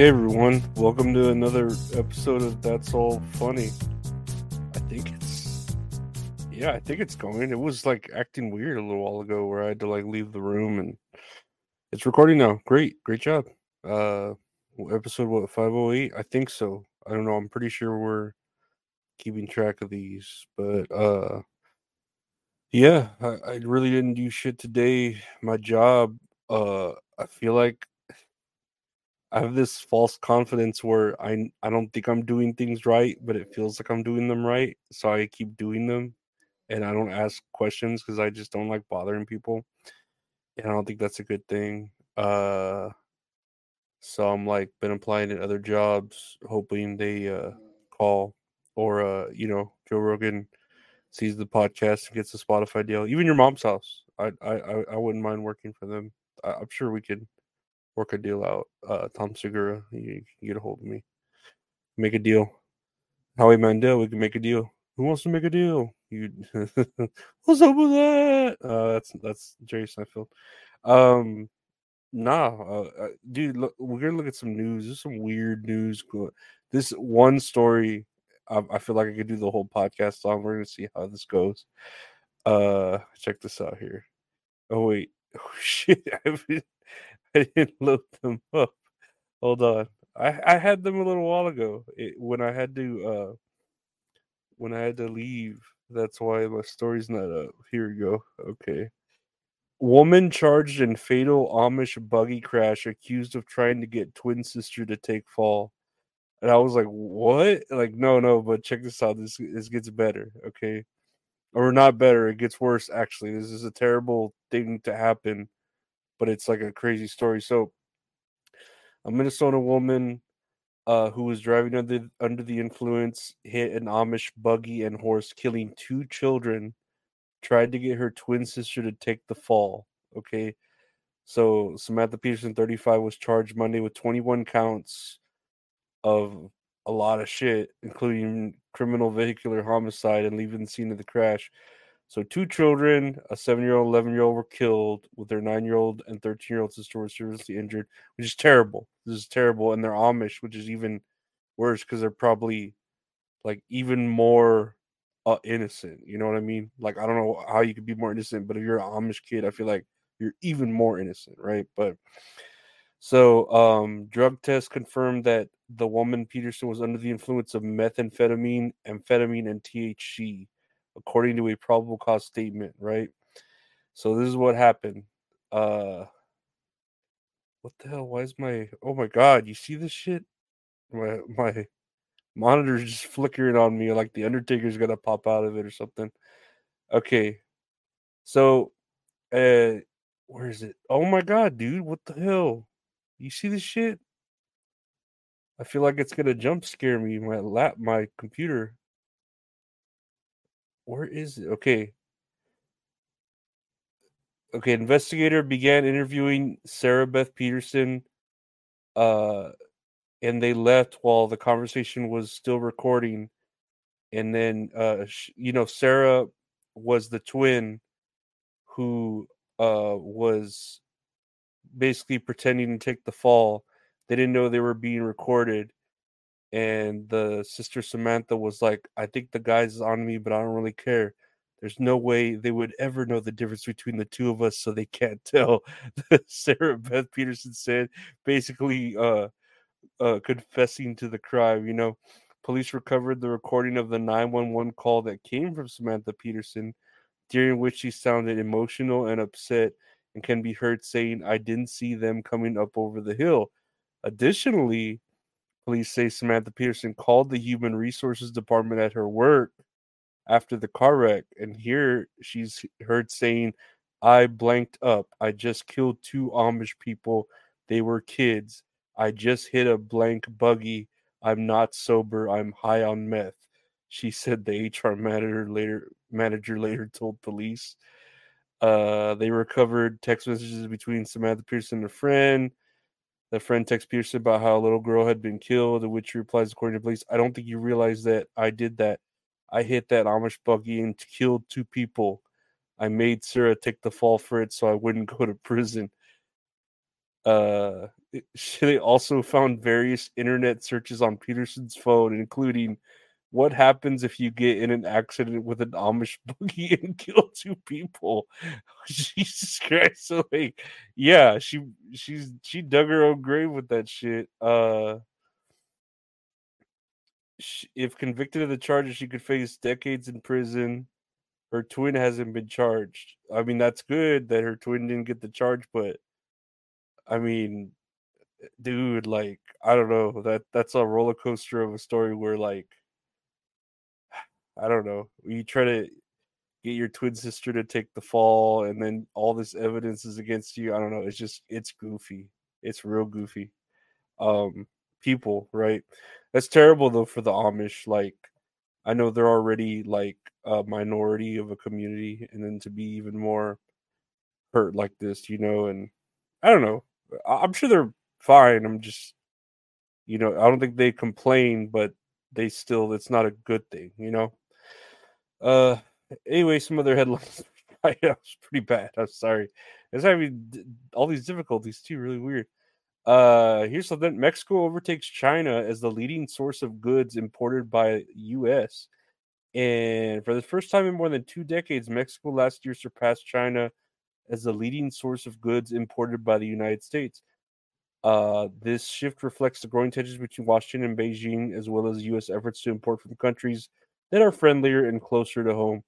Hey everyone, welcome to another episode of That's All Funny. I think it's yeah, I think it's going. It was like acting weird a little while ago where I had to like leave the room and it's recording now. Great, great job. Uh episode what 508? I think so. I don't know. I'm pretty sure we're keeping track of these, but uh yeah, I, I really didn't do shit today. My job, uh I feel like I have this false confidence where I I don't think I'm doing things right, but it feels like I'm doing them right, so I keep doing them, and I don't ask questions because I just don't like bothering people, and I don't think that's a good thing. Uh, so I'm like been applying at other jobs, hoping they uh call or uh you know Joe Rogan sees the podcast and gets a Spotify deal. Even your mom's house, I I I wouldn't mind working for them. I, I'm sure we could work a deal out. Uh, Tom Segura, you can get a hold of me. Make a deal. Howie Mandel, we can make a deal. Who wants to make a deal? You, what's up with that? Uh, that's that's Jerry Seinfeld. Um, nah, uh, uh, dude, look, we're gonna look at some news. There's some weird news. This one story, I, I feel like I could do the whole podcast on. We're gonna see how this goes. Uh, check this out here. Oh wait, oh shit, I didn't load them up. Hold on. I I had them a little while ago it, when I had to uh when I had to leave. That's why my story's not up. Here we go. Okay. Woman charged in fatal Amish buggy crash accused of trying to get twin sister to take fall. And I was like, "What?" Like, no, no, but check this out. This this gets better, okay? Or not better, it gets worse actually. This is a terrible thing to happen but it's like a crazy story. So, a Minnesota woman uh, who was driving under under the influence hit an Amish buggy and horse, killing two children. Tried to get her twin sister to take the fall. Okay, so Samantha Peterson, 35, was charged Monday with 21 counts of a lot of shit, including criminal vehicular homicide and leaving the scene of the crash. So two children, a seven-year-old, eleven-year-old, were killed, with their nine-year-old and thirteen-year-old sister were seriously injured, which is terrible. This is terrible, and they're Amish, which is even worse because they're probably like even more uh, innocent. You know what I mean? Like I don't know how you could be more innocent, but if you're an Amish kid, I feel like you're even more innocent, right? But so um drug tests confirmed that the woman Peterson was under the influence of methamphetamine, amphetamine, and THC according to a probable cause statement, right? So this is what happened. Uh what the hell? Why is my oh my god, you see this shit? My my monitor's just flickering on me like the Undertaker's gonna pop out of it or something. Okay. So uh where is it? Oh my god, dude, what the hell? You see this shit? I feel like it's gonna jump scare me. My lap, my computer. Where is it? Okay. Okay, investigator began interviewing Sarah Beth Peterson uh and they left while the conversation was still recording and then uh sh- you know Sarah was the twin who uh was basically pretending to take the fall. They didn't know they were being recorded and the sister Samantha was like, I think the guy's on me, but I don't really care. There's no way they would ever know the difference between the two of us, so they can't tell. Sarah Beth Peterson said, basically uh, uh, confessing to the crime. You know, police recovered the recording of the 911 call that came from Samantha Peterson, during which she sounded emotional and upset and can be heard saying, I didn't see them coming up over the hill. Additionally, police say Samantha Peterson called the human resources department at her work after the car wreck. And here she's heard saying, I blanked up. I just killed two Amish people. They were kids. I just hit a blank buggy. I'm not sober. I'm high on meth. She said the HR manager later manager later told police. Uh, they recovered text messages between Samantha Pearson and a friend. The friend texts Pearson about how a little girl had been killed, which replies, according to police, I don't think you realize that I did that. I hit that Amish buggy and killed two people. I made Sarah take the fall for it so I wouldn't go to prison. Uh, they also found various internet searches on Peterson's phone, including what happens if you get in an accident with an Amish buggy and kill two people? Jesus Christ! So like, yeah, she she's she dug her own grave with that shit. Uh, if convicted of the charges, she could face decades in prison. Her twin hasn't been charged. I mean, that's good that her twin didn't get the charge, but I mean, dude, like, I don't know that that's a roller coaster of a story where like I don't know. You try to get your twin sister to take the fall, and then all this evidence is against you. I don't know. It's just it's goofy. It's real goofy. Um, people, right? That's terrible though for the Amish. Like, I know they're already like a minority of a community, and then to be even more hurt like this, you know. And I don't know. I'm sure they're fine. I'm just, you know, I don't think they complain, but they still, it's not a good thing, you know. Uh, anyway, some other headlines. yeah, it's pretty bad. I'm sorry. It's having all these difficulties too. Really weird. Uh, here's something: Mexico overtakes China as the leading source of goods imported by U.S. And for the first time in more than two decades, Mexico last year surpassed China as the leading source of goods imported by the United States. Uh, this shift reflects the growing tensions between Washington and Beijing, as well as U.S. efforts to import from countries that are friendlier and closer to home.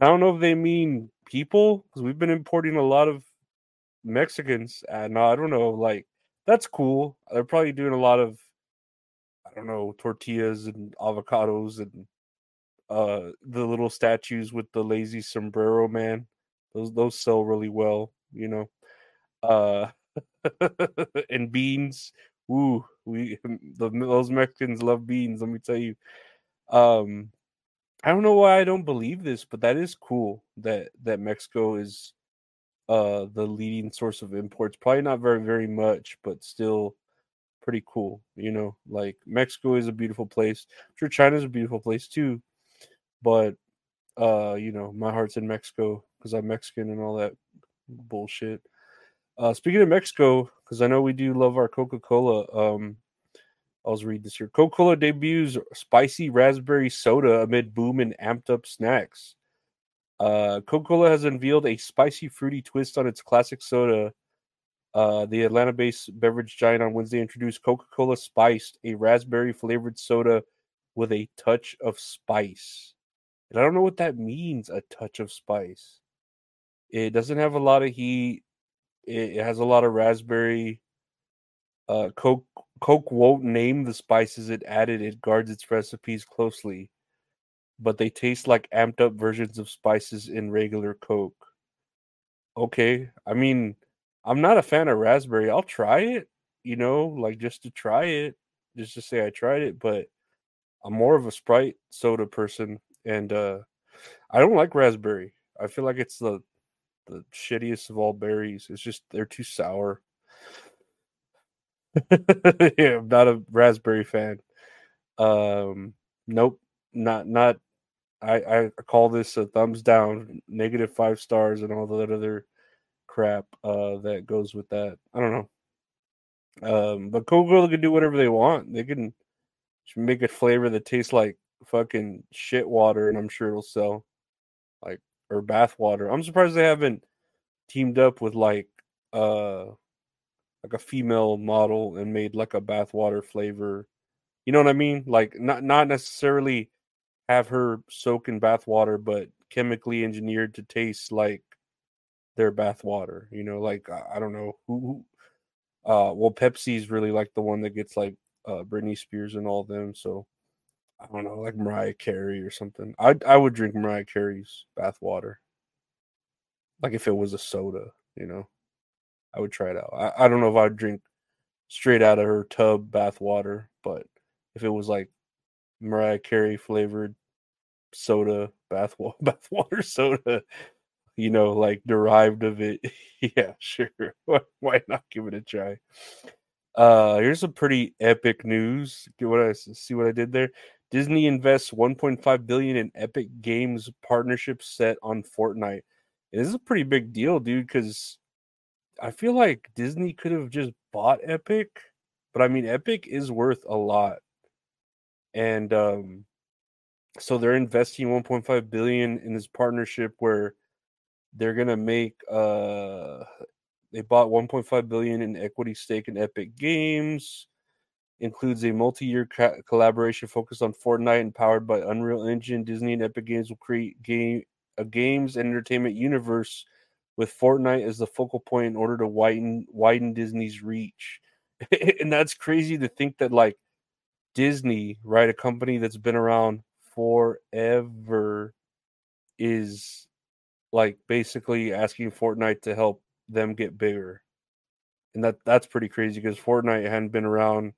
I don't know if they mean people because we've been importing a lot of Mexicans. And I don't know, like that's cool. They're probably doing a lot of I don't know tortillas and avocados and uh the little statues with the lazy sombrero man. Those those sell really well, you know. Uh and beans. Ooh, we the, those Mexicans love beans. Let me tell you. Um, I don't know why I don't believe this, but that is cool that that Mexico is uh the leading source of imports. Probably not very very much, but still pretty cool. You know, like Mexico is a beautiful place. I'm sure China's a beautiful place too, but uh, you know, my heart's in Mexico because I'm Mexican and all that bullshit. Uh, speaking of Mexico, because I know we do love our Coca Cola. Um, I was reading this here. Coca Cola debuts spicy raspberry soda amid boom in amped up snacks. Uh, Coca Cola has unveiled a spicy, fruity twist on its classic soda. Uh, the Atlanta based beverage giant on Wednesday introduced Coca Cola Spiced, a raspberry flavored soda with a touch of spice. And I don't know what that means, a touch of spice. It doesn't have a lot of heat, it, it has a lot of raspberry. Uh, Coke Coke won't name the spices it added. It guards its recipes closely, but they taste like amped up versions of spices in regular Coke. Okay, I mean, I'm not a fan of raspberry. I'll try it, you know, like just to try it, just to say I tried it, but I'm more of a Sprite soda person, and uh I don't like raspberry. I feel like it's the the shittiest of all berries. It's just they're too sour. yeah, I'm not a raspberry fan. Um, nope, not not. I I call this a thumbs down, negative five stars, and all that other crap uh, that goes with that. I don't know. Um, but Coca Cola can do whatever they want. They can make a flavor that tastes like fucking shit water, and I'm sure it'll sell. Like or bath water. I'm surprised they haven't teamed up with like uh like a female model and made like a bathwater flavor. You know what I mean? Like not not necessarily have her soak in bathwater, but chemically engineered to taste like their bathwater. You know, like I don't know who, who uh well Pepsi's really like the one that gets like uh Britney Spears and all them, so I don't know, like Mariah Carey or something. I I would drink Mariah Carey's bathwater. Like if it was a soda, you know. I would try it out. I, I don't know if I'd drink straight out of her tub bath water, but if it was like Mariah Carey flavored soda, bath bath water soda, you know, like derived of it, yeah, sure. Why, not give it a try? Uh, here's some pretty epic news. Get what I see what I did there. Disney invests 1.5 billion in Epic Games partnership set on Fortnite. this is a pretty big deal, dude, because I feel like Disney could have just bought Epic, but I mean Epic is worth a lot. And um so they're investing 1.5 billion in this partnership where they're going to make uh they bought 1.5 billion in equity stake in Epic Games includes a multi-year ca- collaboration focused on Fortnite and powered by Unreal Engine. Disney and Epic Games will create game a games and entertainment universe with Fortnite as the focal point in order to widen widen Disney's reach. and that's crazy to think that like Disney, right, a company that's been around forever is like basically asking Fortnite to help them get bigger. And that that's pretty crazy because Fortnite hadn't been around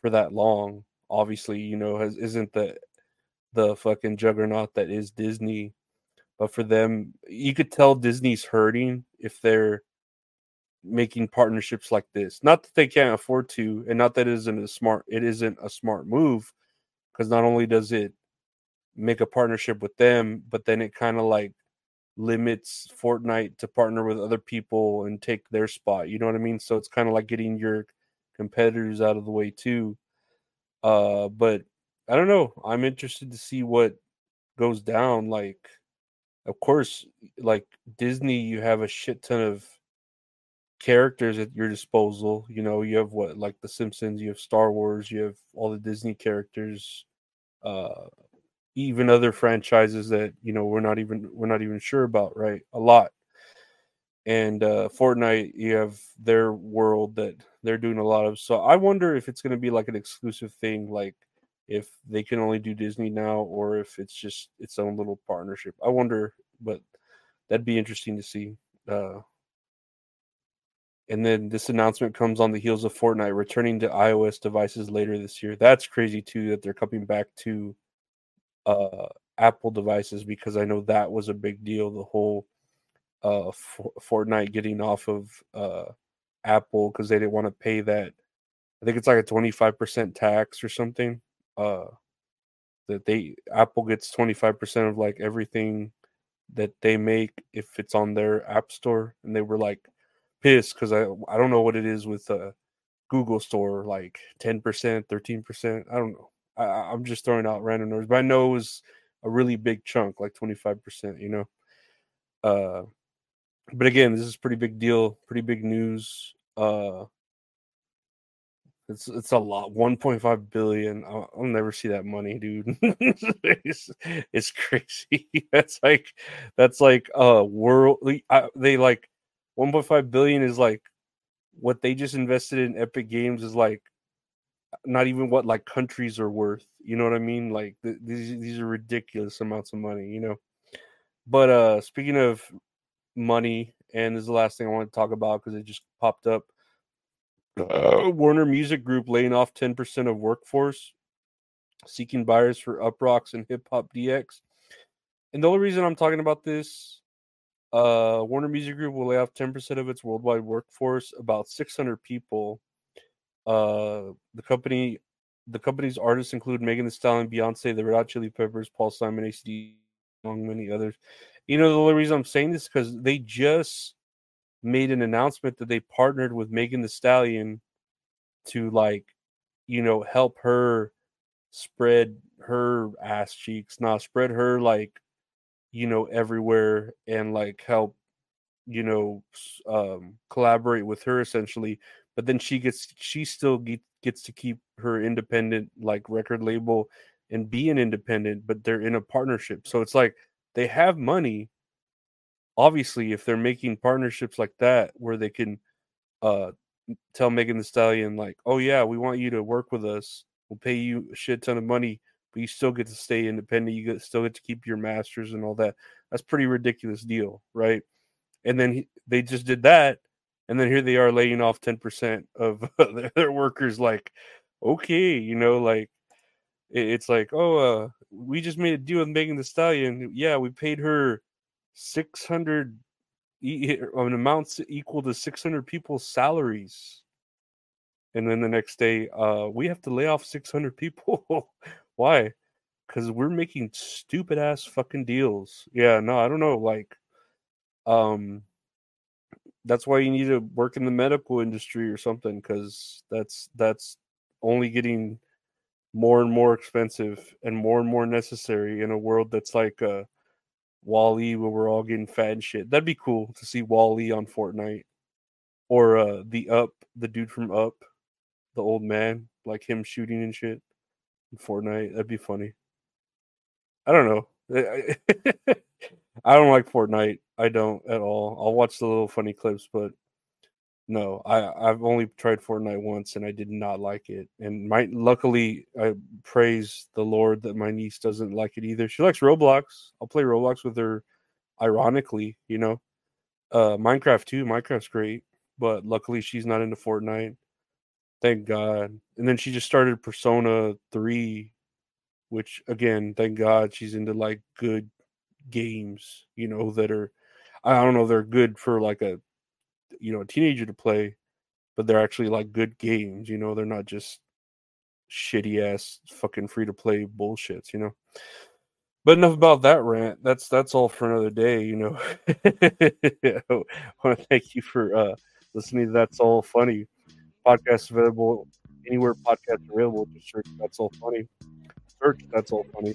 for that long. Obviously, you know, has isn't the the fucking juggernaut that is Disney but for them, you could tell Disney's hurting if they're making partnerships like this. Not that they can't afford to, and not that it isn't a smart it isn't a smart move, because not only does it make a partnership with them, but then it kind of like limits Fortnite to partner with other people and take their spot. You know what I mean? So it's kind of like getting your competitors out of the way too. Uh, but I don't know. I'm interested to see what goes down. Like of course, like Disney, you have a shit ton of characters at your disposal. You know, you have what like the Simpsons, you have Star Wars, you have all the Disney characters, uh, even other franchises that you know we're not even we're not even sure about, right? A lot. And uh Fortnite, you have their world that they're doing a lot of. So I wonder if it's going to be like an exclusive thing, like if they can only do Disney now or if it's just its own little partnership. I wonder, but that'd be interesting to see. Uh, and then this announcement comes on the heels of Fortnite returning to iOS devices later this year. That's crazy too that they're coming back to uh, Apple devices because I know that was a big deal. The whole uh, Fortnite getting off of uh, Apple because they didn't want to pay that. I think it's like a twenty five percent tax or something uh that they Apple gets 25% of like everything that they make if it's on their app store and they were like pissed cuz I I don't know what it is with uh Google store like 10%, 13%, I don't know. I I'm just throwing out random numbers, but I know it was a really big chunk like 25%, you know. Uh but again, this is pretty big deal, pretty big news. Uh it's it's a lot. 1.5 billion. I'll, I'll never see that money, dude. it's, it's crazy. That's like that's like uh world. Uh, they like 1.5 billion is like what they just invested in Epic Games is like not even what like countries are worth. You know what I mean? Like th- these these are ridiculous amounts of money. You know. But uh speaking of money, and this is the last thing I want to talk about because it just popped up uh, Warner Music Group laying off 10% of workforce, seeking buyers for Uproxx and Hip Hop DX. And the only reason I'm talking about this, uh, Warner Music Group will lay off 10% of its worldwide workforce, about 600 people. Uh, the company, the company's artists include Megan Thee Stallion, Beyonce, the Red Hot Chili Peppers, Paul Simon, ACD, among many others. You know, the only reason I'm saying this because they just made an announcement that they partnered with Megan Thee Stallion to like, you know, help her spread her ass cheeks, not spread her like, you know, everywhere and like help, you know, um, collaborate with her essentially. But then she gets, she still get, gets to keep her independent like record label and be an independent, but they're in a partnership. So it's like they have money. Obviously, if they're making partnerships like that where they can uh tell Megan Thee Stallion, like, oh yeah, we want you to work with us. We'll pay you a shit ton of money, but you still get to stay independent. You get, still get to keep your masters and all that. That's pretty ridiculous deal, right? And then he, they just did that, and then here they are laying off ten percent of their workers. Like, okay, you know, like it's like, oh, uh, we just made a deal with Megan Thee Stallion. Yeah, we paid her six hundred an amount equal to six hundred people's salaries, and then the next day, uh, we have to lay off six hundred people. Why? Because we're making stupid ass fucking deals. Yeah, no, I don't know. Like, um, that's why you need to work in the medical industry or something. Because that's that's only getting more and more expensive and more and more necessary in a world that's like uh Wall-E where we're all getting fat and shit. That'd be cool to see Wall-E on Fortnite. Or uh the up, the dude from Up, the old man, like him shooting and shit in Fortnite. That'd be funny. I don't know. I don't like Fortnite. I don't at all. I'll watch the little funny clips, but no, I I've only tried Fortnite once and I did not like it. And my luckily I praise the Lord that my niece doesn't like it either. She likes Roblox. I'll play Roblox with her ironically, you know. Uh Minecraft too. Minecraft's great, but luckily she's not into Fortnite. Thank God. And then she just started Persona 3 which again, thank God she's into like good games, you know, that are I don't know, they're good for like a you know a teenager to play, but they're actually like good games. You know, they're not just shitty ass fucking free to play bullshits. You know. But enough about that rant. That's that's all for another day. You know. I want to thank you for uh, listening to That's All Funny. Podcast available anywhere podcast available. Just search That's All Funny. Search That's All Funny.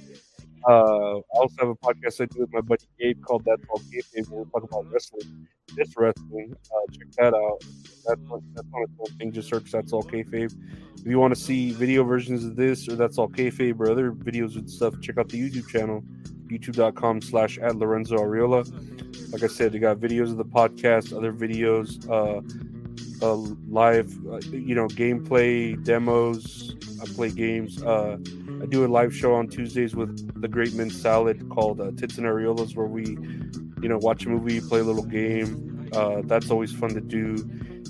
Uh, I also have a podcast I do with my buddy Gabe called That's All Kayfabe, where we talk about wrestling, this wrestling. Uh, check that out. That's one, that's of the thing. Just search That's All Kayfabe. If you want to see video versions of this or That's All Kayfabe or other videos and stuff, check out the YouTube channel, youtube.com slash at Lorenzo Ariola. Like I said, they got videos of the podcast, other videos, uh, uh live, uh, you know, gameplay, demos. I play games. Uh, I do a live show on Tuesdays with the Great Men Salad called uh, Tits and Areolas, where we, you know, watch a movie, play a little game. Uh, that's always fun to do.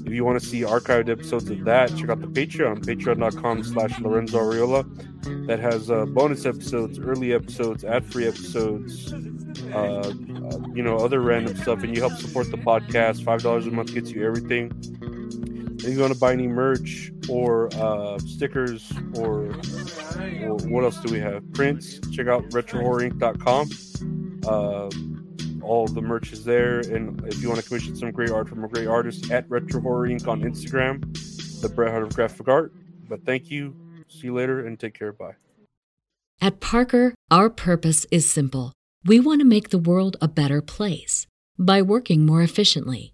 If you want to see archived episodes of that, check out the Patreon, patreon.com slash Lorenzo Ariola. That has uh, bonus episodes, early episodes, ad-free episodes, uh, uh, you know, other random stuff. And you help support the podcast. $5 a month gets you everything. If you want to buy any merch or uh, stickers or, or, what else do we have? Prints. Check out retrohorrorinc.com. Uh, all the merch is there. And if you want to commission some great art from a great artist, at Retro Horror on Instagram, the Bret Hart of Graphic Art. But thank you. See you later and take care. Bye. At Parker, our purpose is simple. We want to make the world a better place by working more efficiently